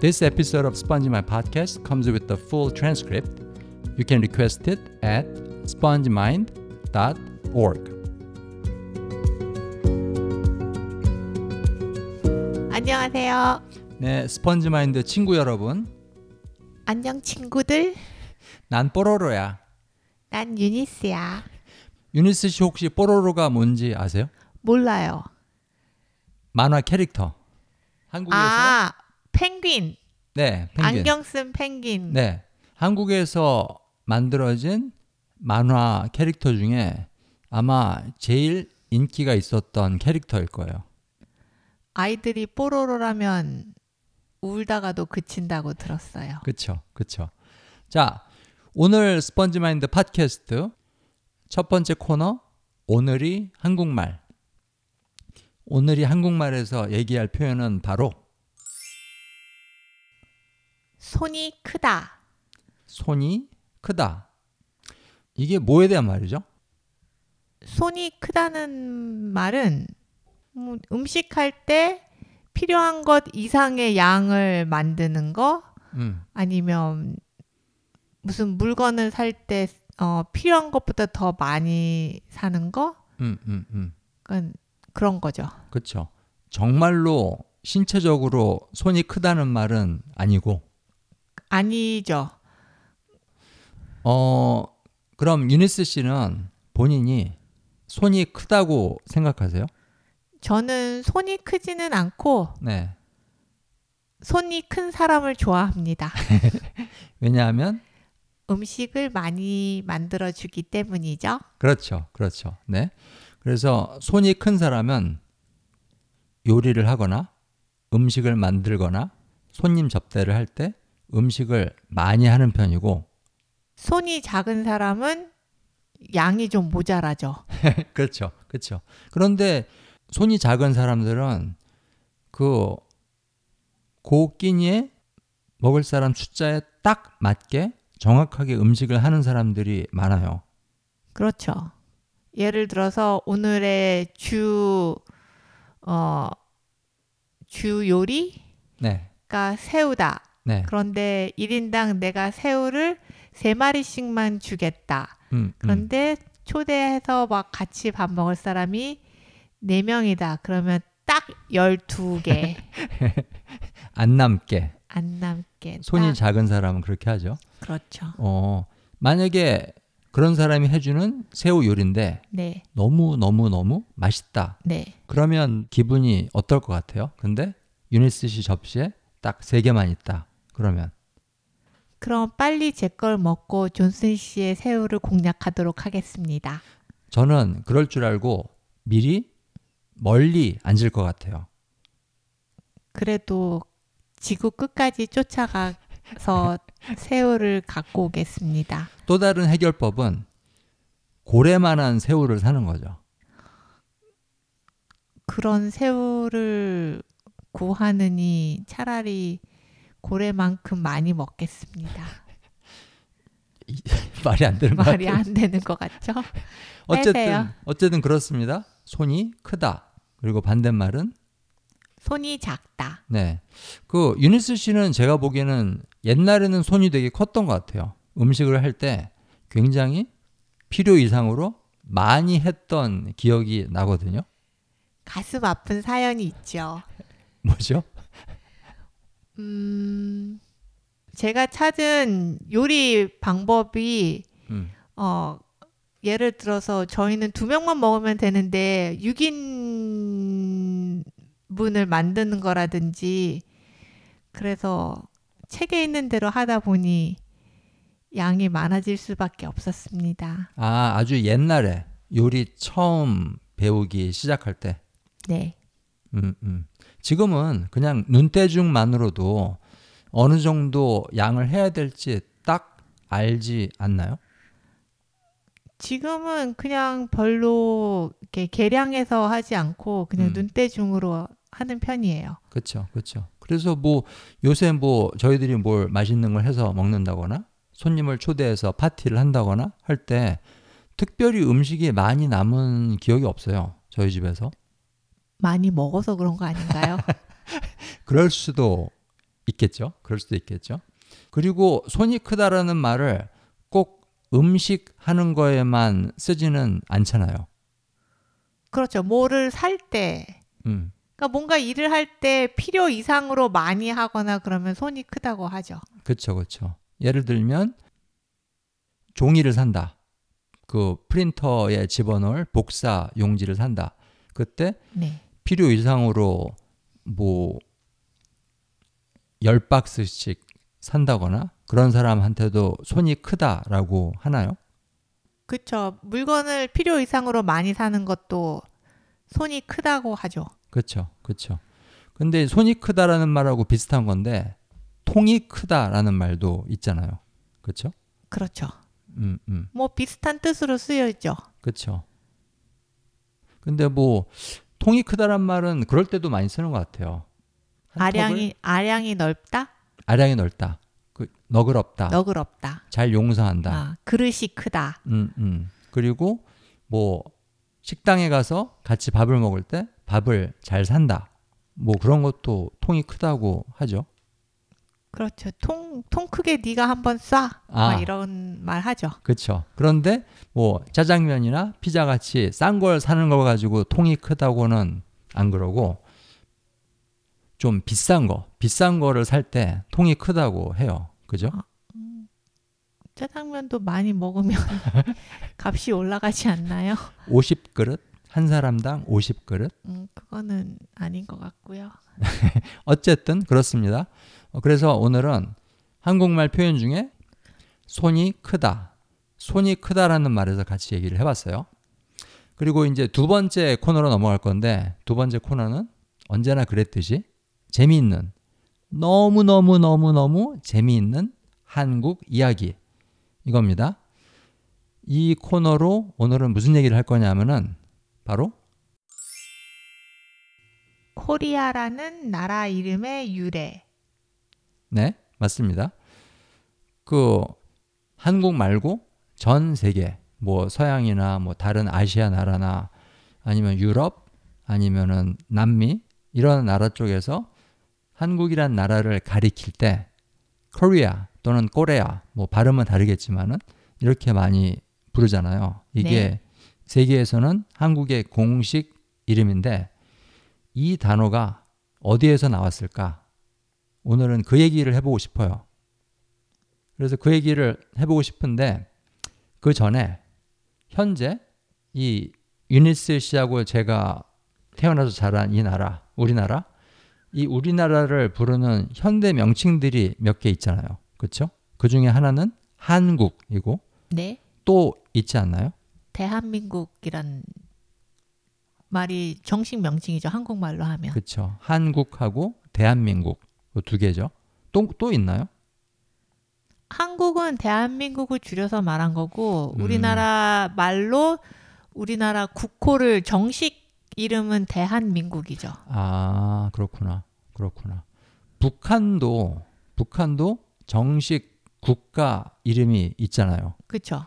This episode of Spongy My Podcast comes with the full transcript. You can request it at spongemind.org. 안녕하세요. 네, 스펀지마인드 친구 여러분. 안녕 친구들. 난 뽀로로야. 난 유니스야. 유니스 씨 혹시 뽀로로가 뭔지 아세요? 몰라요. 만화 캐릭터. 한국에서 아, 펭귄. 네, 펭귄. 안경 쓴 펭귄. 네. 한국에서 만들어진 만화 캐릭터 중에 아마 제일 인기가 있었던 캐릭터일 거예요. 아이들이 뽀로로라면 울다가도 그친다고 들었어요. 그쵸, 그쵸. 자, 오늘 스펀지 마인드 팟캐스트 첫 번째 코너, 오늘이 한국말. 오늘이 한국말에서 얘기할 표현은 바로 손이 크다. 손이 크다. 이게 뭐에 대한 말이죠? 손이 크다는 말은 뭐 음식할 때 필요한 것 이상의 양을 만드는 거 음, 아니면 무슨 물건을 살때 어, 필요한 것보다 더 많이 사는 거 음, 음, 음. 그런 거죠. 그쵸. 정말로 신체적으로 손이 크다는 말은 아니고, 아니죠. 어, 그럼 유니스 씨는 본인이 손이 크다고 생각하세요? 저는 손이 크지는 않고 네. 손이 큰 사람을 좋아합니다. 왜냐하면, 음식을 많이 만들어 주기 때문이죠. 그렇죠. 그렇죠. 네. 그래서 손이 큰 사람은 요리를 하거나 음식을 만들거나 손님 접대를 할 때 음식을 많이 하는 편이고, 손이 작은 사람은 양이 좀 모자라죠. 그렇죠. 그렇죠. 그런데 손이 작은 사람들은 그 고끼니에 먹을 사람 숫자에 딱 맞게 정확하게 음식을 하는 사람들이 많아요. 그렇죠. 예를 들어서 오늘의 주, 어, 주 요리가 네. 새우다. 네. 그런데 1인당 내가 새우를 세 마리씩만 주겠다. 음, 음. 그런데 초대해서 막 같이 밥 먹을 사람이 4명이다. 그러면 딱 12개 안 남게. 안 남게. 손이 딱. 작은 사람은 그렇게 하죠. 그렇죠. 어, 만약에 그런 사람이 해주는 새우 요리인데 네. 너무 너무 너무 맛있다. 네. 그러면 기분이 어떨 것 같아요? 근데 유니스 씨 접시에 딱 세 개만 있다. 그러면 그럼 빨리 제 걸 먹고 존슨 씨의 새우를 공략하도록 하겠습니다. 저는 그럴 줄 알고 미리 멀리 앉을 것 같아요. 그래도 지구 끝까지 쫓아가서 새우를 갖고 오겠습니다. 또 다른 해결법은 고래만한 새우를 사는 거죠. 그런 새우를 구하느니 차라리 고래만큼 많이 먹겠습니다. 말이 안 되는 것 말이. 안 되는 것 같죠? 어쨌든 빼세요. 어쨌든 그렇습니다. 손이 크다. 그리고 반대말은 손이 작다. 네. 그 유니스 씨는 제가 보기에는 옛날에는 손이 되게 컸던 것 같아요. 음식을 할 때 굉장히 필요 이상으로 많이 했던 기억이 나거든요. 가슴 아픈 사연이 있죠. 뭐죠? 음, 제가 찾은 요리 방법이 음. 어, 예를 들어서 저희는 두 명만 먹으면 되는데 6인 분을 만드는 거라든지 그래서 책에 있는 대로 하다 보니 양이 많아질 수밖에 없었습니다. 아, 아주 옛날에 요리 처음 배우기 시작할 때. 네. 음, 음. 지금은 그냥 눈대중만으로도 어느 정도 양을 해야 될지 딱 알지 않나요? 지금은 그냥 별로 이렇게 계량해서 하지 않고 그냥 음. 눈대중으로 하는 편이에요. 그렇죠, 그렇죠. 그래서 뭐 요새 뭐 저희들이 뭘 맛있는 걸 해서 먹는다거나 손님을 초대해서 파티를 한다거나 할 때 특별히 음식이 많이 남은 기억이 없어요. 저희 집에서. 많이 먹어서 그런 거 아닌가요? 그럴 수도 있겠죠. 그럴 수도 있겠죠. 그리고 손이 크다라는 말을 꼭 음식 하는 거에만 쓰지는 않잖아요. 그렇죠. 뭐를 살 때, 음. 그러니까 뭔가 일을 할 때 필요 이상으로 많이 하거나 그러면 손이 크다고 하죠. 그렇죠. 그렇죠. 예를 들면 종이를 산다. 그 프린터에 집어넣을 복사 용지를 산다. 그때 네. 필요 이상으로 뭐 10박스씩 산다거나 그런 사람한테도 손이 크다라고 하나요? 그렇죠. 물건을 필요 이상으로 많이 사는 것도 손이 크다고 하죠. 그렇죠. 그렇죠. 근데 손이 크다라는 말하고 비슷한 건데 통이 크다라는 말도 있잖아요. 그렇죠? 그렇죠. 음, 음. 뭐 비슷한 뜻으로 쓰여 있죠. 그렇죠. 근데 뭐 통이 크다란 말은 그럴 때도 많이 쓰는 것 같아요. 한 아량이 아량이 넓다, 아량이 넓다. 그 너그럽다. 너그럽다. 잘 용서한다. 아, 그릇이 크다. 음, 음. 그리고 뭐 식당에 가서 같이 밥을 먹을 때 밥을 잘 산다. 뭐 그런 것도 통이 크다고 하죠. 그렇죠. 통, 통 크게 네가 한번 쏴. 아. 막 이런 말 하죠. 그렇죠. 그런데 뭐 짜장면이나 피자 같이 싼 걸 사는 거 가지고 통이 크다고는 안 그러고 좀 비싼 거, 비싼 거를 살 때 통이 크다고 해요. 그죠? 짜장면도 많이 먹으면 값이 올라가지 않나요? 50그릇 한 사람당 50그릇. 음, 그거는 아닌 것 같고요. 어쨌든 그렇습니다. 어, 그래서 오늘은 한국말 표현 중에 손이 크다, 손이 크다라는 말에서 같이 얘기를 해봤어요. 그리고 이제 두 번째 코너로 넘어갈 건데 두 번째 코너는 언제나 그랬듯이 재미있는 너무 너무 너무 너무 재미있는 한국 이야기 이겁니다. 이 코너로 오늘은 무슨 얘기를 할 거냐면은 바로 코리아라는 나라 이름의 유래. 네, 맞습니다. 그 한국 말고 전 세계 뭐 서양이나 뭐 다른 아시아 나라나 아니면 유럽 아니면은 남미 이런 나라 쪽에서 한국이란 나라를 가리킬 때 코리아 또는 꼬레아 뭐 발음은 다르겠지만은 이렇게 많이 부르잖아요. 이게 네. 세계에서는 한국의 공식 이름인데 이 단어가 어디에서 나왔을까? 오늘은 그 얘기를 해보고 싶어요. 그래서 그 얘기를 해보고 싶은데 그 전에 현재 이 유니스 씨하고 제가 태어나서 자란 이 나라, 우리나라, 이 우리나라를 부르는 현대 명칭들이 몇 개 있잖아요. 그렇죠? 그 중에 하나는 한국이고 네. 또 있지 않나요? 대한민국이란 말이 정식 명칭이죠. 한국말로 하면. 그렇죠. 한국하고 대한민국 그 두 개죠. 또 또 있나요? 한국은 대한민국을 줄여서 말한 거고 음. 우리나라 말로 우리나라 국호를 정식 이름은 대한민국이죠. 아 그렇구나, 그렇구나. 북한도 북한도 정식 국가 이름이 있잖아요. 그렇죠.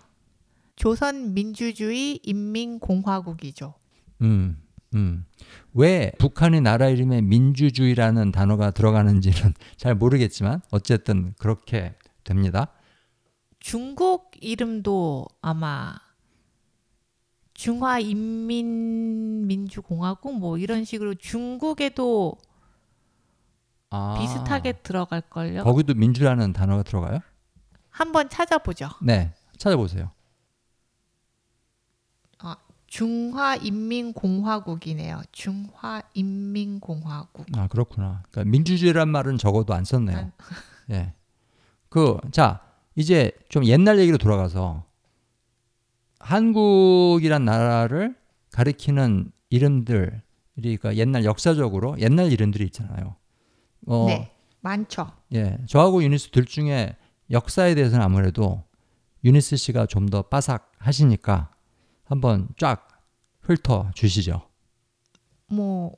조선민주주의 인민공화국이죠. 음, 음. 왜 북한의 나라 이름에 민주주의라는 단어가 들어가는지는 잘 모르겠지만 어쨌든 그렇게 됩니다. 중국 이름도 아마 중화인민민주공화국 뭐 이런 식으로 중국에도 아, 비슷하게 들어갈 걸요. 거기도 민주라는 단어가 들어가요? 한번 찾아보죠. 네, 찾아보세요. 중화인민공화국이네요. 중화인민공화국. 아 그렇구나. 그러니까 민주주의란 말은 적어도 안 썼네요. 안- 예. 그 자 이제 좀 옛날 얘기로 돌아가서 한국이란 나라를 가리키는 이름들 그러니까 옛날 역사적으로 옛날 이름들이 있잖아요. 어, 네, 많죠. 예, 저하고 유니스 둘 중에 역사에 대해서는 아무래도 유니스 씨가 좀 더 빠삭 하시니까 한번 쫙 훑어 주시죠. 뭐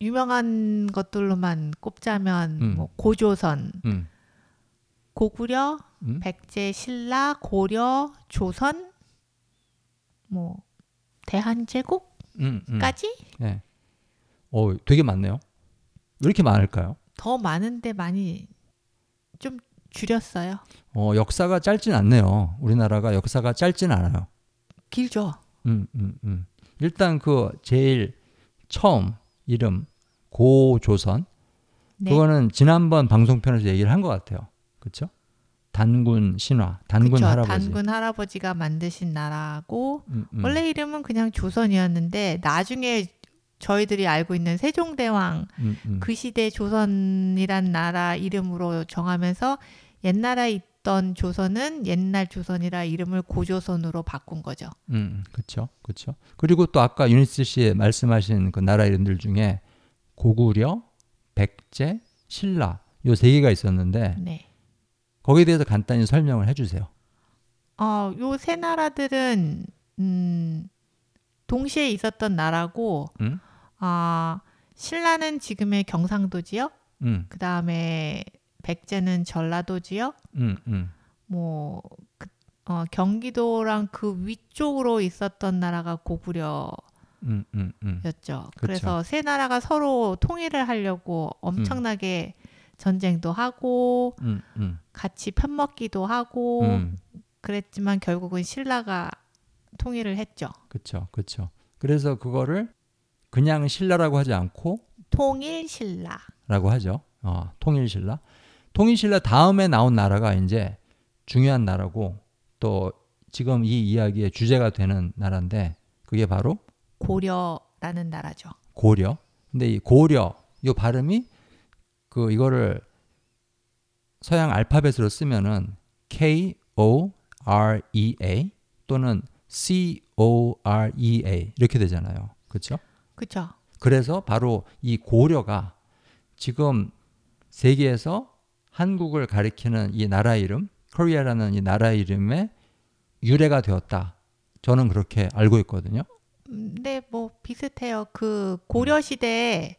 유명한 것들로만 꼽자면 음. 뭐 고조선, 음, 고구려, 음. 백제, 신라, 고려, 조선, 뭐 대한제국까지 음, 음. 예. 어, 되게 많네요. 왜 이렇게 많을까요? 더 많은데 많이 줄였어요. 어, 역사가 짧진 않네요. 우리나라가 역사가 짧진 않아요. 길죠. 음, 음, 음. 일단 그 제일 처음 이름 고조선 네. 그거는 지난번 방송편에서 얘기를 한 것 같아요. 그렇죠? 단군 신화, 단군 그쵸. 할아버지. 단군 할아버지가 만드신 나라고 음, 음. 원래 이름은 그냥 조선이었는데 나중에 저희들이 알고 있는 세종대왕 음, 음. 그 시대 조선이란 나라 이름으로 정하면서 옛날에 있던 조선은 옛날 조선이라 이름을 고조선으로 바꾼 거죠. 음, 그렇죠, 그렇죠. 그리고 또 아까 유니스 씨 말씀하신 그 나라 이름들 중에 고구려, 백제, 신라 요 세 개가 있었는데 네. 거기에 대해서 간단히 설명을 해주세요. 어, 요 세 나라들은 음, 동시에 있었던 나라고 음? 아, 신라는 지금의 경상도 지역, 음, 그 다음에 백제는 전라도 지역, 음, 음, 뭐 그, 어, 경기도랑 그 위쪽으로 있었던 나라가 고구려였죠. 음, 음, 음. 그래서 세 나라가 서로 통일을 하려고 엄청나게 전쟁도 하고 음, 음, 같이 편먹기도 하고 음. 그랬지만 결국은 신라가 통일을 했죠. 그렇죠, 그렇죠. 그래서 그거를 그냥 신라라고 하지 않고 통일 신라. 라고 하죠. 어, 통일신라. 통일신라 다음에 나온 나라가 이제 중요한 나라고 또 지금 이 이야기의 주제가 되는 나라인데 그게 바로 고려라는 나라죠. 고려. 근데 이 고려 이 발음이 그 이거를 서양 알파벳으로 쓰면은 K O R E A 또는 C O R E A 이렇게 되잖아요. 그렇죠? 그렇죠. 그래서 바로 이 고려가 지금 세계에서 한국을 가리키는 이 나라 이름, 코리아라는 이 나라 이름의 유래가 되었다. 저는 그렇게 알고 있거든요. 음, 네, 뭐 비슷해요. 그 고려 시대에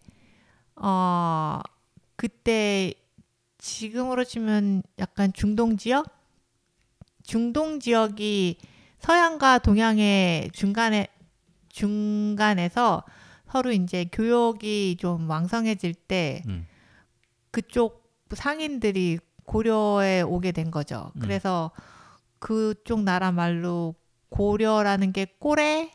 어 그때 지금으로 치면 약간 중동 지역, 중동 지역이 서양과 동양의 중간에 중간에서 서로 이제 교역이 좀 왕성해질 때 음. 그쪽 상인들이 고려에 오게 된 거죠. 음. 그래서 그쪽 나라 말로 고려라는 게 꼬레,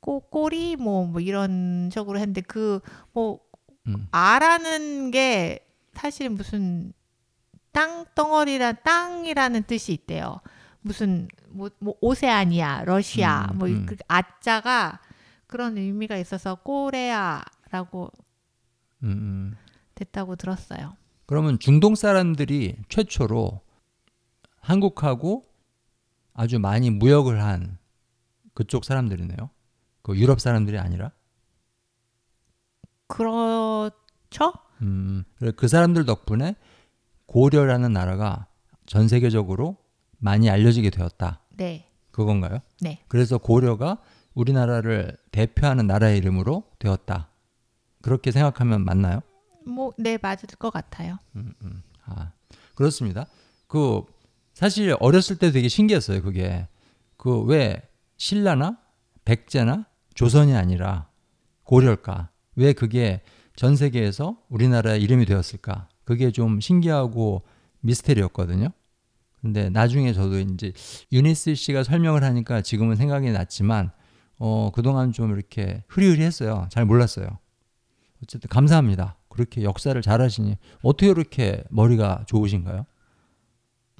꼬 꼬리 뭐, 뭐 이런 식으로 했는데 그뭐 음. 아라는 게 사실 무슨 땅 덩어리란 땅이라는 뜻이 있대요. 무슨 뭐, 뭐 오세아니아, 러시아 음, 뭐 음. 그 아자가 그런 의미가 있어서 꼬레아라고 음, 음. 됐다고 들었어요. 그러면 중동 사람들이 최초로 한국하고 아주 많이 무역을 한 그쪽 사람들이네요. 그 유럽 사람들이 아니라. 그렇죠? 음, 그 사람들 덕분에 고려라는 나라가 전 세계적으로 많이 알려지게 되었다. 네. 그건가요? 네. 그래서 고려가 우리나라를 대표하는 나라의 이름으로 되었다. 그렇게 생각하면 맞나요? 뭐, 네, 맞을 것 같아요. 아, 그렇습니다. 그 사실 어렸을 때 되게 신기했어요. 그게 그 왜 신라나 백제나 조선이 아니라 고려일까? 왜 그게 전 세계에서 우리나라의 이름이 되었을까? 그게 좀 신기하고 미스테리였거든요. 근데 나중에 저도 이제 유니스 씨가 설명을 하니까 지금은 생각이 났지만 어, 그동안 좀 이렇게 흐리흐리했어요. 잘 몰랐어요. 어쨌든 감사합니다. 그렇게 역사를 잘 하시니 어떻게 그렇게 머리가 좋으신가요?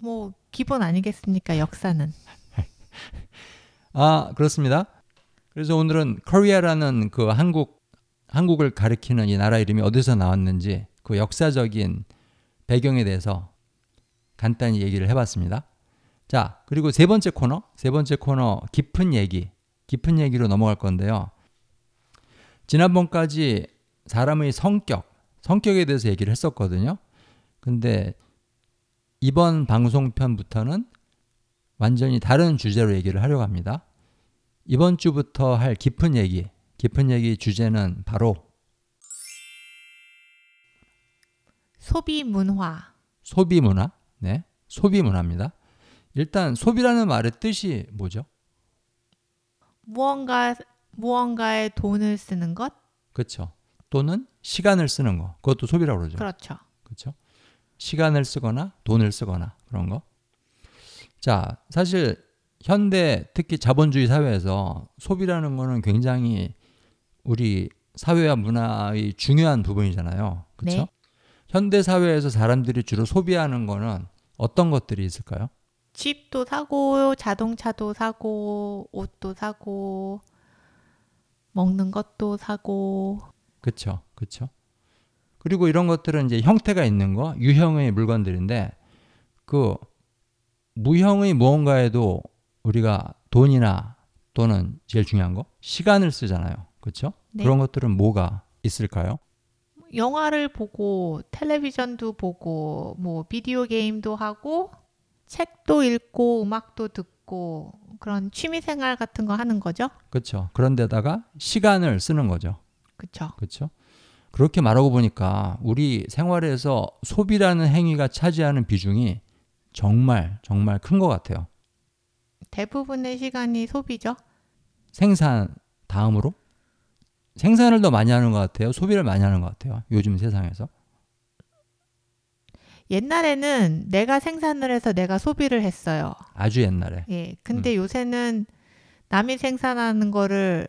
뭐, 기본 아니겠습니까, 역사는. 아, 그렇습니다. 그래서 오늘은 코리아라는 그 한국 한국을 가리키는 이 나라 이름이 어디서 나왔는지 그 역사적인 배경에 대해서 간단히 얘기를 해봤습니다. 자, 그리고 세 번째 코너, 세 번째 코너 깊은 얘기, 깊은 얘기로 넘어갈 건데요. 지난번까지 사람의 성격, 성격에 대해서 얘기를 했었거든요. 근데 이번 방송편부터는 완전히 다른 주제로 얘기를 하려고 합니다. 이번 주부터 할 깊은 얘기, 깊은 얘기 주제는 바로 소비 문화. 소비 문화. 네. 소비 문화입니다. 일단 소비라는 말의 뜻이 뭐죠? 무언가, 무언가에 돈을 쓰는 것? 그렇죠. 또는 시간을 쓰는 거. 그것도 소비라고 그러죠. 그렇죠. 그렇죠. 시간을 쓰거나 돈을 쓰거나 그런 거. 자, 사실 현대 특히 자본주의 사회에서 소비라는 거는 굉장히 우리 사회와 문화의 중요한 부분이잖아요. 그렇죠? 네. 현대 사회에서 사람들이 주로 소비하는 거는 어떤 것들이 있을까요? 집도 사고 자동차도 사고 옷도 사고 먹는 것도 사고 그렇죠. 그렇죠. 그리고 이런 것들은 이제 형태가 있는 거, 유형의 물건들인데 그 무형의 무언가에도 우리가 돈이나 또는 제일 중요한 거 시간을 쓰잖아요. 그렇죠? 네. 그런 것들은 뭐가 있을까요? 영화를 보고 텔레비전도 보고 뭐 비디오 게임도 하고 책도 읽고 음악도 듣고 그런 취미 생활 같은 거 하는 거죠. 그렇죠. 그런데다가 시간을 쓰는 거죠. 그렇죠. 그렇죠? 그렇게 말하고 보니까 우리 생활에서 소비라는 행위가 차지하는 비중이 정말 정말 큰 것 같아요. 대부분의 시간이 소비죠. 생산 다음으로 생산을 더 많이 하는 것 같아요. 소비를 많이 하는 것 같아요. 요즘 세상에서. 옛날에는 내가 생산을 해서 내가 소비를 했어요. 아주 옛날에. 예. 근데 요새는 남이 생산하는 거를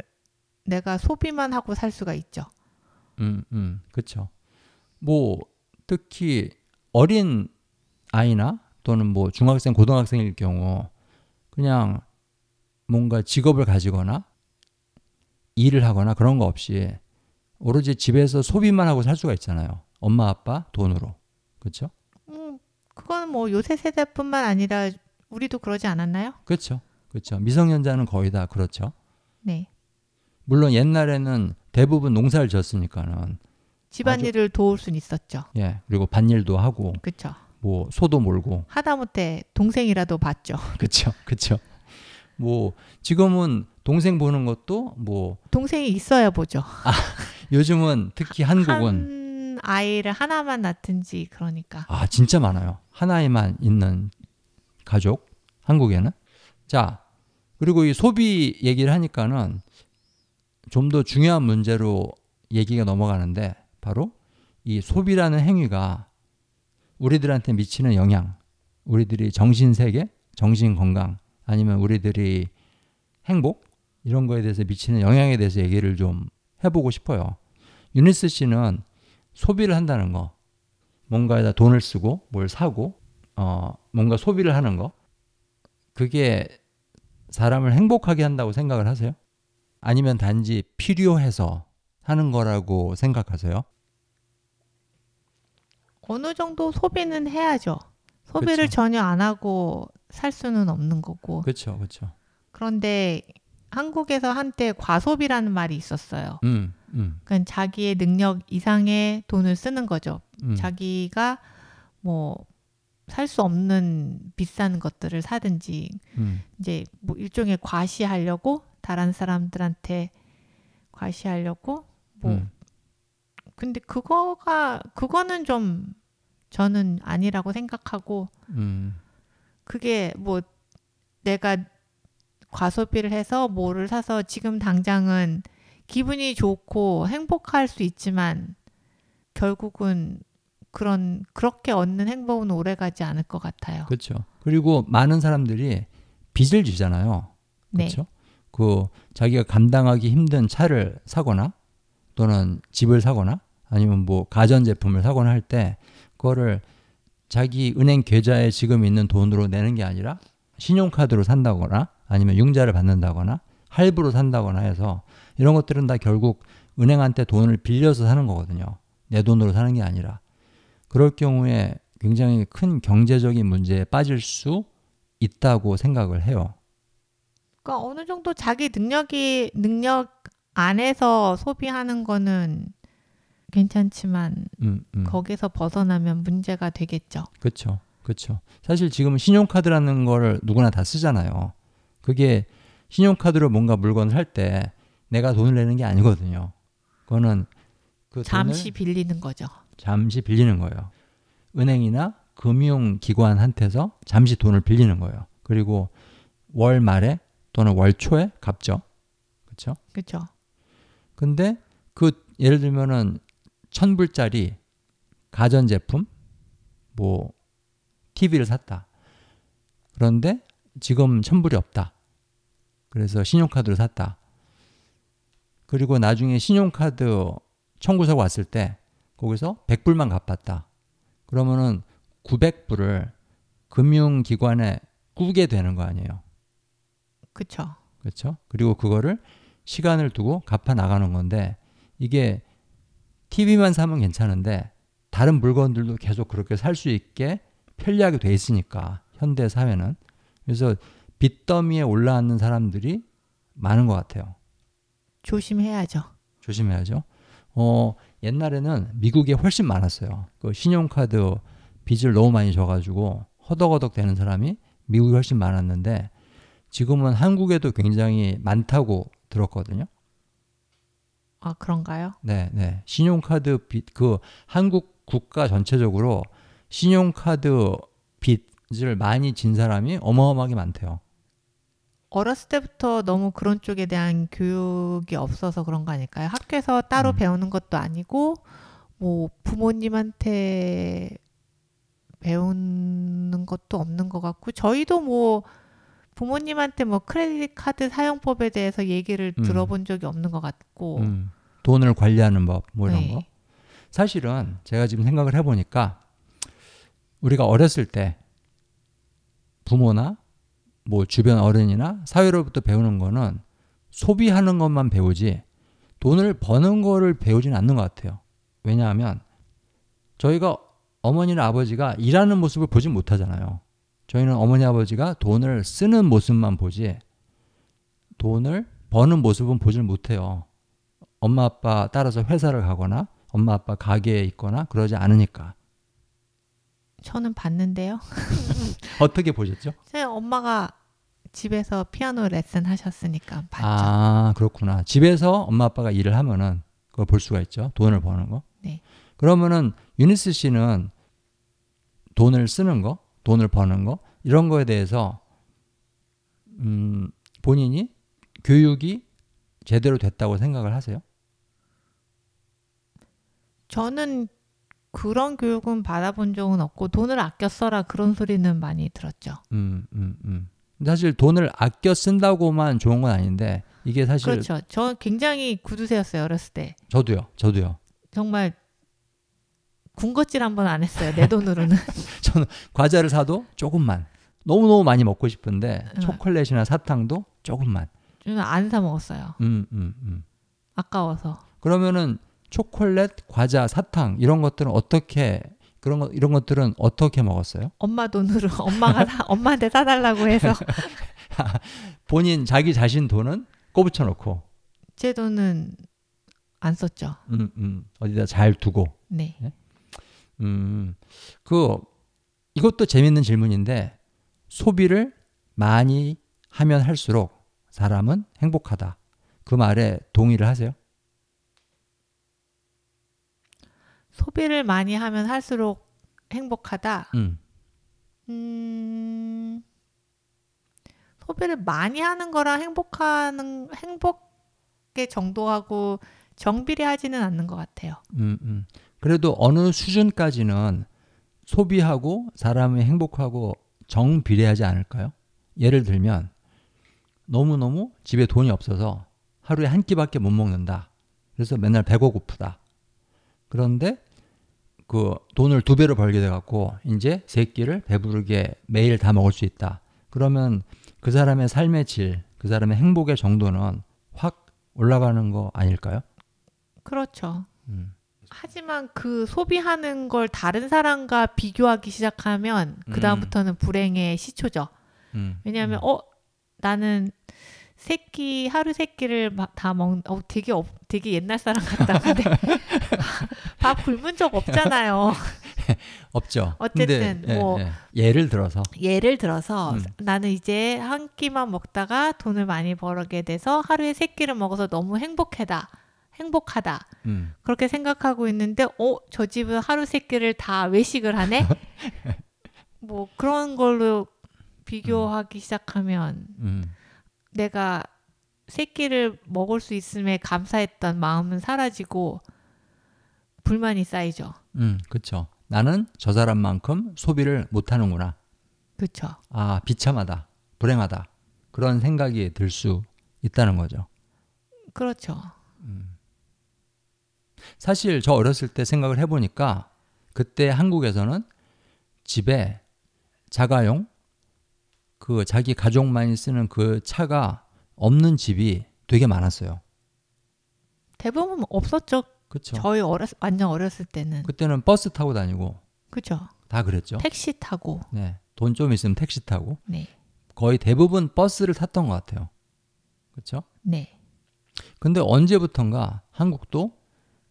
내가 소비만 하고 살 수가 있죠. 음, 음, 그렇죠. 뭐 특히 어린 아이나 또는 뭐 중학생, 고등학생일 경우 그냥 뭔가 직업을 가지거나 일을 하거나 그런 거 없이 오로지 집에서 소비만 하고 살 수가 있잖아요. 엄마 아빠 돈으로. 그렇죠? 음, 그거는 뭐 요새 세대뿐만 아니라 우리도 그러지 않았나요? 그렇죠. 그렇죠. 미성년자는 거의 다 그렇죠. 네. 물론 옛날에는 대부분 농사를 지었으니까는 집안일을 도울 순 있었죠. 예 그리고 밭일도 하고 그렇죠. 뭐 소도 몰고 하다못해 동생이라도 봤죠. 그쵸 그쵸 뭐 지금은 동생 보는 것도 뭐 동생이 있어야 보죠. 요즘은 특히 한국은 한 아이를 하나만 낳든지 그러니까. 아 진짜 많아요 하나에만 있는 가족 한국에는 자 그리고 이 소비 얘기를 하니까는 좀 더 중요한 문제로 얘기가 넘어가는데 바로 이 소비라는 행위가 우리들한테 미치는 영향 우리들이 정신 세계 정신 건강 아니면 우리들이 행복 이런 거에 대해서 미치는 영향에 대해서 얘기를 좀 해보고 싶어요 유니스 씨는 소비를 한다는 거 뭔가에다 돈을 쓰고 뭘 사고 어 뭔가 소비를 하는 거 그게 사람을 행복하게 한다고 생각을 하세요? 아니면 단지 필요해서 하는 거라고 생각하세요? 어느 정도 소비는 해야죠. 소비를 그쵸. 전혀 안 하고 살 수는 없는 거고. 그렇죠, 그렇죠. 그런데 한국에서 한때 과소비라는 말이 있었어요. 음, 음, 그러니까 자기의 능력 이상의 돈을 쓰는 거죠. 음. 자기가 뭐 살 수 없는 비싼 것들을 사든지 음, 이제 뭐 일종의 과시하려고 다른 사람들한테 과시하려고 뭐 음. 근데 그거가 그거는 좀 저는 아니라고 생각하고 음, 그게 뭐 내가 과소비를 해서 뭐를 사서 지금 당장은 기분이 좋고 행복할 수 있지만 결국은 그런 그렇게 얻는 행복은 오래 가지 않을 것 같아요. 그렇죠. 그리고 많은 사람들이 빚을 지잖아요. 네. 그렇죠? 그 자기가 감당하기 힘든 차를 사거나 또는 집을 사거나 아니면 뭐 가전 제품을 사거나 할 때 그거를 자기 은행 계좌에 지금 있는 돈으로 내는 게 아니라 신용카드로 산다거나 아니면 융자를 받는다거나 할부로 산다거나 해서 이런 것들은 다 결국 은행한테 돈을 빌려서 사는 거거든요. 내 돈으로 사는 게 아니라 그럴 경우에 굉장히 큰 경제적인 문제에 빠질 수 있다고 생각을 해요. 그러니까 어느 정도 자기 능력이 능력 안에서 소비하는 거는 괜찮지만 음, 음. 거기서 벗어나면 문제가 되겠죠. 그렇죠. 그렇죠. 사실 지금은 신용카드라는 걸 누구나 다 쓰잖아요. 그게 신용카드로 뭔가 물건을 할 때 내가 돈을 내는 게 아니거든요. 그거는 그 잠시 돈을 빌리는 거죠. 잠시 빌리는 거예요. 은행이나 금융기관한테서 잠시 돈을 빌리는 거예요. 그리고 월 말에 또는 월 초에 갚죠. 그렇죠? 그렇죠. 근데 그 예를 들면은 천 불짜리 가전 제품 뭐 TV를 샀다. 그런데 지금 천 불이 없다. 그래서 신용카드를 샀다. 그리고 나중에 신용카드 청구서가 왔을 때 거기서 100불만 갚았다. 그러면은 900불을 금융기관에 꾸게 되는 거 아니에요. 그쵸. 그렇죠? 그리고 그거를 시간을 두고 갚아 나가는 건데 이게 TV만 사면 괜찮은데 다른 물건들도 계속 그렇게 살 수 있게 편리하게 돼 있으니까 현대 사회는 그래서 빚더미에 올라앉는 사람들이 많은 것 같아요. 조심해야죠. 조심해야죠. 어, 옛날에는 미국에 훨씬 많았어요. 그 신용카드 빚을 너무 많이 져가지고 허덕허덕 되는 사람이 미국에 훨씬 많았는데 지금은 한국에도 굉장히 많다고 들었거든요. 아, 그런가요? 네, 네. 신용카드 빚, 그 한국 국가 전체적으로 신용카드 빚을 많이 진 사람이 어마어마하게 많대요. 어렸을 때부터 너무 그런 쪽에 대한 교육이 없어서 그런 거 아닐까요? 학교에서 따로 음. 배우는 것도 아니고 뭐 부모님한테 배우는 것도 없는 것 같고 저희도 뭐 부모님한테 뭐 크레딧 카드 사용법에 대해서 얘기를 음. 들어본 적이 없는 것 같고 음, 돈을 관리하는 법, 뭐 이런 네. 거. 사실은 제가 지금 생각을 해보니까 우리가 어렸을 때 부모나 뭐 주변 어른이나 사회로부터 배우는 거는 소비하는 것만 배우지 돈을 버는 거를 배우지는 않는 것 같아요. 왜냐하면 저희가 어머니나 아버지가 일하는 모습을 보지 못하잖아요. 저희는 어머니 아버지가 돈을 쓰는 모습만 보지 돈을 버는 모습은 보질 못해요. 엄마 아빠 따라서 회사를 가거나 엄마 아빠 가게에 있거나 그러지 않으니까 저는 봤는데요. 어떻게 보셨죠? 제 엄마가 집에서 피아노 레슨 하셨으니까 봤죠. 아 그렇구나. 집에서 엄마 아빠가 일을 하면은 그걸 볼 수가 있죠. 돈을 버는 거. 네. 그러면은 유니스 씨는 돈을 쓰는 거, 돈을 버는 거 이런 거에 대해서 음, 본인이 교육이 제대로 됐다고 생각을 하세요? 저는 그런 교육은 받아본 적은 없고 돈을 아껴 써라 그런 소리는 많이 들었죠. 음, 음, 음. 사실 돈을 아껴 쓴다고만 좋은 건 아닌데 이게 사실 그렇죠. 저 굉장히 구두쇠였어요 어렸을 때. 저도요, 저도요. 정말 군것질 한 번 안 했어요 내 돈으로는. 과자를 사도 조금만. 너무 너무 많이 먹고 싶은데 응. 초콜릿이나 사탕도 조금만. 저는 안 사 먹었어요. 음, 음, 음. 아까워서. 그러면은 초콜릿, 과자, 사탕 이런 것들은 어떻게 그런 거 이런 것들은 어떻게 먹었어요? 엄마 돈으로 엄마가 사, 엄마한테 사달라고 해서 본인 자기 자신 돈은 꼬부쳐 놓고 제 돈은 안 썼죠. 음, 음, 어디다 잘 두고 네. 음, 그 이것도 재밌는 질문인데 소비를 많이 하면 할수록 사람은 행복하다. 그 말에 동의를 하세요? 소비를 많이 하면 할수록 행복하다. 음, 음, 소비를 많이 하는 거랑 행복하는 행복의 정도하고 정비례하지는 않는 것 같아요. 음, 음. 그래도 어느 수준까지는 소비하고 사람이 행복하고 정비례하지 않을까요? 예를 들면 너무너무 집에 돈이 없어서 하루에 한 끼밖에 못 먹는다. 그래서 맨날 배가 고프다. 그런데 그 돈을 두 배로 벌게 돼 갖고 이제 세 끼를 배부르게 매일 다 먹을 수 있다. 그러면 그 사람의 삶의 질, 그 사람의 행복의 정도는 확 올라가는 거 아닐까요? 그렇죠. 음. 하지만 그 소비하는 걸 다른 사람과 비교하기 시작하면 그 다음부터는 불행의 시초죠. 음. 왜냐하면 어 나는 세끼 하루 세 끼를 막다 먹. 어 되게 없, 되게 옛날 사람 같다. 근데 밥 굶은 적 없잖아요. 없죠. 어쨌든 근데, 예, 뭐 예. 예를 들어서 예를 들어서 음. 나는 이제 한 끼만 먹다가 돈을 많이 벌게 돼서 하루에 세 끼를 먹어서 너무 행복하다. 행복하다. 음, 그렇게 생각하고 있는데 어 저 집은 하루 세 끼를 다 외식을 하네. 뭐 그런 걸로 비교하기 시작하면 음, 내가 세 끼를 먹을 수 있음에 감사했던 마음은 사라지고 불만이 쌓이죠. 음, 그렇죠. 나는 저 사람만큼 소비를 못 하는구나. 그렇죠. 아, 비참하다. 불행하다. 그런 생각이 들 수 있다는 거죠. 그렇죠. 사실 저 어렸을 때 생각을 해보니까 그때 한국에서는 집에 자가용 그 자기 가족만이 쓰는 그 차가 없는 집이 되게 많았어요. 대부분 없었죠. 그렇죠. 저희 어렸 완전 어렸을 때는 그때는 버스 타고 다니고 그죠. 다 그랬죠. 택시 타고 네. 돈 좀 있으면 택시 타고 네, 거의 대부분 버스를 탔던 것 같아요. 그렇죠? 네. 근데 언제부턴가 한국도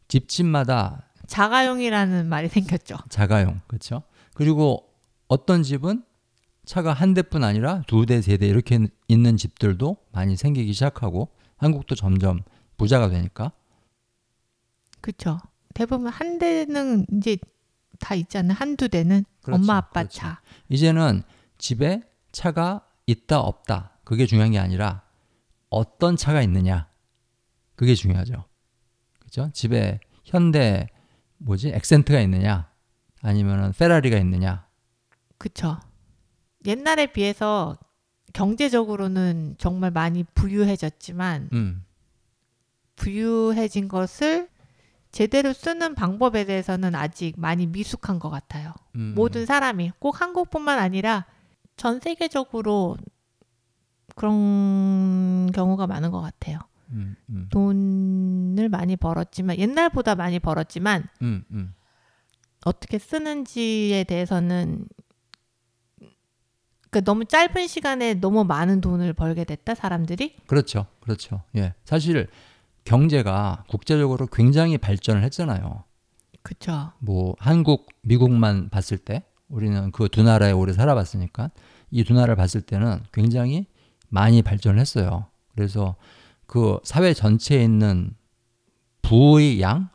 집집마다 자가용이라는 말이 생겼죠. 자가용, 그렇죠? 그리고 어떤 집은 차가 한 대뿐 아니라 두 대, 세 대 이렇게 있는 집들도 많이 생기기 시작하고 한국도 점점 부자가 되니까 그렇죠. 대부분 한 대는 이제 다 있잖아요. 한두 대는 그렇죠, 엄마 아빠 그렇죠. 차. 이제는 집에 차가 있다 없다 그게 중요한 게 아니라 어떤 차가 있느냐 그게 중요하죠. 그렇죠? 집에 현대 뭐지 엑센트가 있느냐 아니면은 페라리가 있느냐 그쵸. 옛날에 비해서 경제적으로는 정말 많이 부유해졌지만 음 부유해진 것을 제대로 쓰는 방법에 대해서는 아직 많이 미숙한 것 같아요. 음, 모든 사람이 꼭 한국뿐만 아니라 전 세계적으로 그런 경우가 많은 것 같아요. 음, 음, 돈을 많이 벌었지만 옛날보다 많이 벌었지만 음, 음. 어떻게 쓰는지에 대해서는 그 너무 짧은 시간에 너무 많은 돈을 벌게 됐다 사람들이 그렇죠. 그렇죠. 예. 사실 경제가 국제적으로 굉장히 발전을 했잖아요. 그쵸 뭐 한국, 미국만 봤을 때 우리는 그 두 나라에 오래 살아봤으니까 이 두 나라를 봤을 때는 굉장히 많이 발전을 했어요. 그래서 그 사회 전체에 있는 부의 양,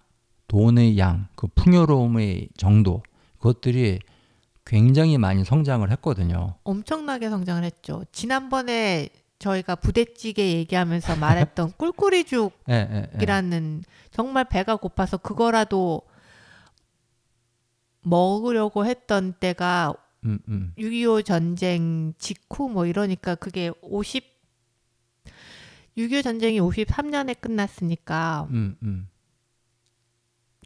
돈의 양, 그 풍요로움의 정도 그것들이 굉장히 많이 성장을 했거든요. 엄청나게 성장을 했죠 지난번에 저희가 부대찌개 얘기하면서 말했던 꿀꿀이죽이라는 예, 예, 예. 정말 배가 고파서 그거라도 먹으려고 했던 때가 음, 음. 6.25 전쟁 직후 뭐 이러니까 그게 50 6.25 전쟁이 53년에 끝났으니까 음, 음.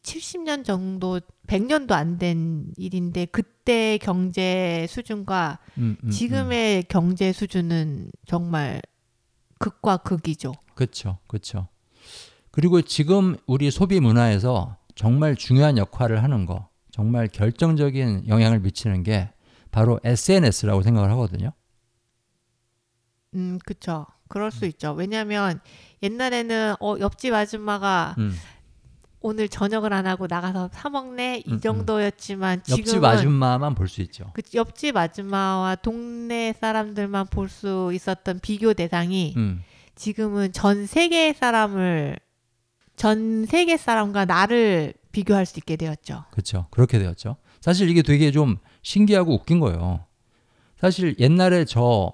70년 정도 100년도 안 된 일인데 그때 경제 수준과 음, 음, 지금의 경제 수준은 정말 극과 극이죠. 그렇죠, 그렇죠. 그리고 지금 우리 소비 문화에서 정말 중요한 역할을 하는 거, 정말 결정적인 영향을 미치는 게 바로 SNS라고 생각을 하거든요. 음, 그쵸. 그럴 수 있죠. 왜냐하면 옛날에는 어, 옆집 아줌마가 음. 오늘 저녁을 안 하고 나가서 사 먹네 음, 음. 이 정도였지만 옆집 지금은 아줌마만 볼 수 있죠. 그 옆집 아줌마와 동네 사람들만 볼 수 있었던 비교 대상이 음, 지금은 전 세계 사람을 전 세계 사람과 나를 비교할 수 있게 되었죠. 그렇죠. 그렇게 되었죠. 사실 이게 되게 좀 신기하고 웃긴 거예요. 사실 옛날에 저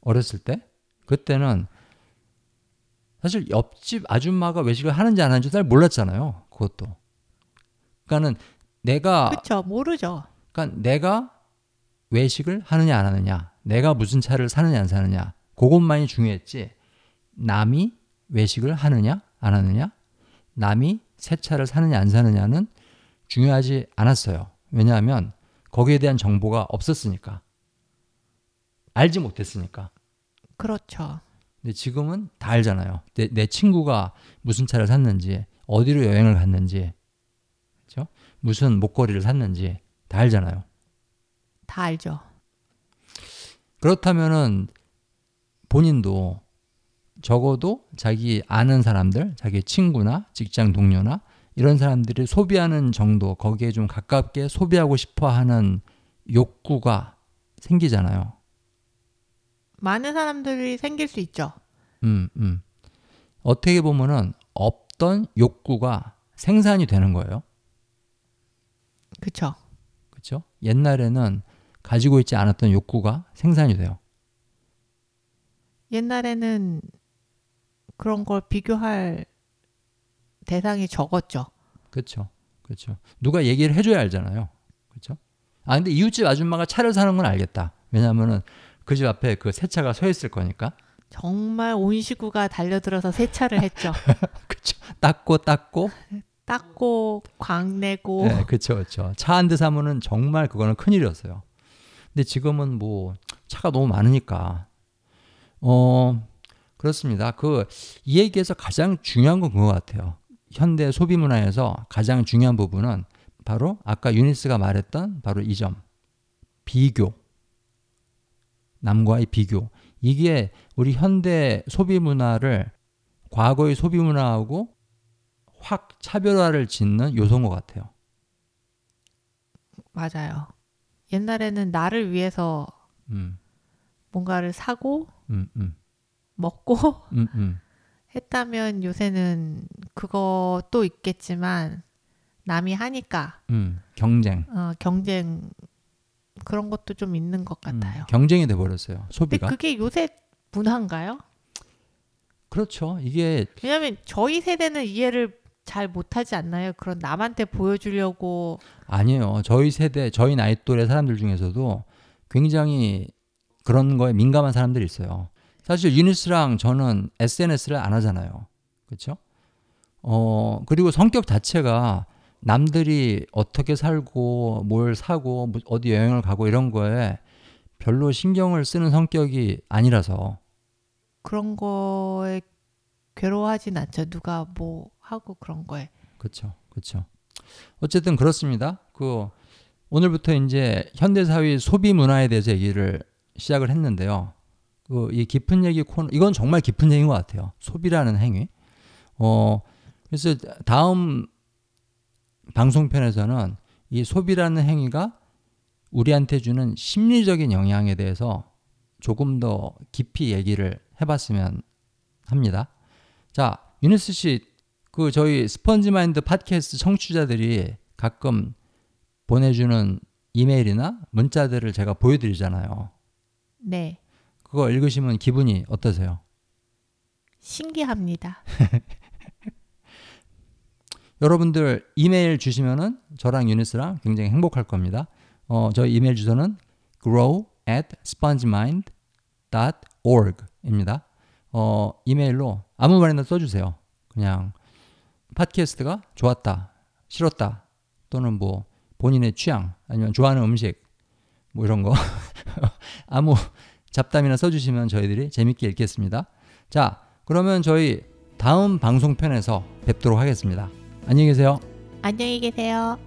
어렸을 때 그때는 사실 옆집 아줌마가 외식을 하는지 안 하는지 잘 몰랐잖아요. 그것도. 그러니까는 내가 그렇죠. 모르죠. 그러니까 내가 외식을 하느냐 안 하느냐, 내가 무슨 차를 사느냐 안 사느냐, 그것만이 중요했지. 남이 외식을 하느냐 안 하느냐, 남이 새 차를 사느냐 안 사느냐는 중요하지 않았어요. 왜냐하면 거기에 대한 정보가 없었으니까. 알지 못했으니까. 그렇죠. 근데 지금은 다 알잖아요. 내, 내 친구가 무슨 차를 샀는지, 어디로 여행을 갔는지, 그렇죠? 무슨 목걸이를 샀는지 다 알잖아요. 다 알죠. 그렇다면은 본인도 적어도 자기 아는 사람들, 자기 친구나 직장 동료나 이런 사람들이 소비하는 정도, 거기에 좀 가깝게 소비하고 싶어 하는 욕구가 생기잖아요. 많은 사람들이 생길 수 있죠. 음, 음. 어떻게 보면은 없던 욕구가 생산이 되는 거예요. 그렇죠. 그렇죠? 옛날에는 가지고 있지 않았던 욕구가 생산이 돼요. 옛날에는 그런 걸 비교할 대상이 적었죠. 그렇죠. 그렇죠. 누가 얘기를 해줘야 알잖아요. 그렇죠? 아 근데 이웃집 아줌마가 차를 사는 건 알겠다. 왜냐하면은 그 집 앞에 그 새 차가 서 있을 거니까. 정말 온 식구가 달려들어서 세차를 했죠. 그렇죠. 닦고 닦고. 닦고 광내고 네, 그렇죠, 그렇죠. 차 한 대 사면은 정말 그거는 큰 일이었어요. 근데 지금은 뭐 차가 너무 많으니까 어 그렇습니다. 그 이 얘기에서 가장 중요한 건 그거 같아요. 현대 소비 문화에서 가장 중요한 부분은 바로 아까 유니스가 말했던 바로 이 점. 비교. 남과의 비교. 이게 우리 현대 소비 문화를 과거의 소비 문화하고 확 차별화를 짓는 요소인 것 같아요. 맞아요. 옛날에는 나를 위해서 음, 뭔가를 사고 음, 음, 먹고 음, 음. 했다면 요새는 그것도 있겠지만 남이 하니까 음, 경쟁. 어, 경쟁 그런 것도 좀 있는 것 음, 같아요. 경쟁이 돼 버렸어요. 근데 소비가. 그게 요새 문화인가요? 그렇죠. 이게 왜냐하면 저희 세대는 이해를 잘 못하지 않나요? 그런 남한테 보여주려고 아니에요. 저희 세대, 저희 나이 또래 사람들 중에서도 굉장히 그런 거에 민감한 사람들이 있어요. 사실 유니스랑 저는 SNS를 안 하잖아요. 그렇죠? 어, 그리고 성격 자체가 남들이 어떻게 살고 뭘 사고 뭐 어디 여행을 가고 이런 거에 별로 신경을 쓰는 성격이 아니라서 그런 거에 괴로워하진 않죠. 누가 뭐 하고 그런 거에. 그렇죠. 그렇죠. 어쨌든 그렇습니다. 그 오늘부터 이제 현대 사회 소비 문화에 대해서 얘기를 시작을 했는데요. 그 이 깊은 얘기 코너 이건 정말 깊은 얘기인 것 같아요. 소비라는 행위. 어 그래서 다음 방송편에서는 이 소비라는 행위가 우리한테 주는 심리적인 영향에 대해서 조금 더 깊이 얘기를 해봤으면 합니다. 자, 유니스 씨, 그 저희 SpongeMind 팟캐스트 청취자들이 가끔 보내주는 이메일이나 문자들을 제가 보여드리잖아요. 네. 그거 읽으시면 기분이 어떠세요? 신기합니다. 여러분들 이메일 주시면은 저랑 유니스랑 굉장히 행복할 겁니다. 어, 저희 이메일 주소는 grow at spongemind.org입니다. 어, 이메일로 아무 말이나 써주세요. 그냥 팟캐스트가 좋았다, 싫었다, 또는 뭐 본인의 취향, 아니면 좋아하는 음식, 뭐 이런 거 아무 잡담이나 써주시면 저희들이 재밌게 읽겠습니다. 자, 그러면 저희 다음 방송편에서 뵙도록 하겠습니다. 안녕히 계세요. 안녕히 계세요.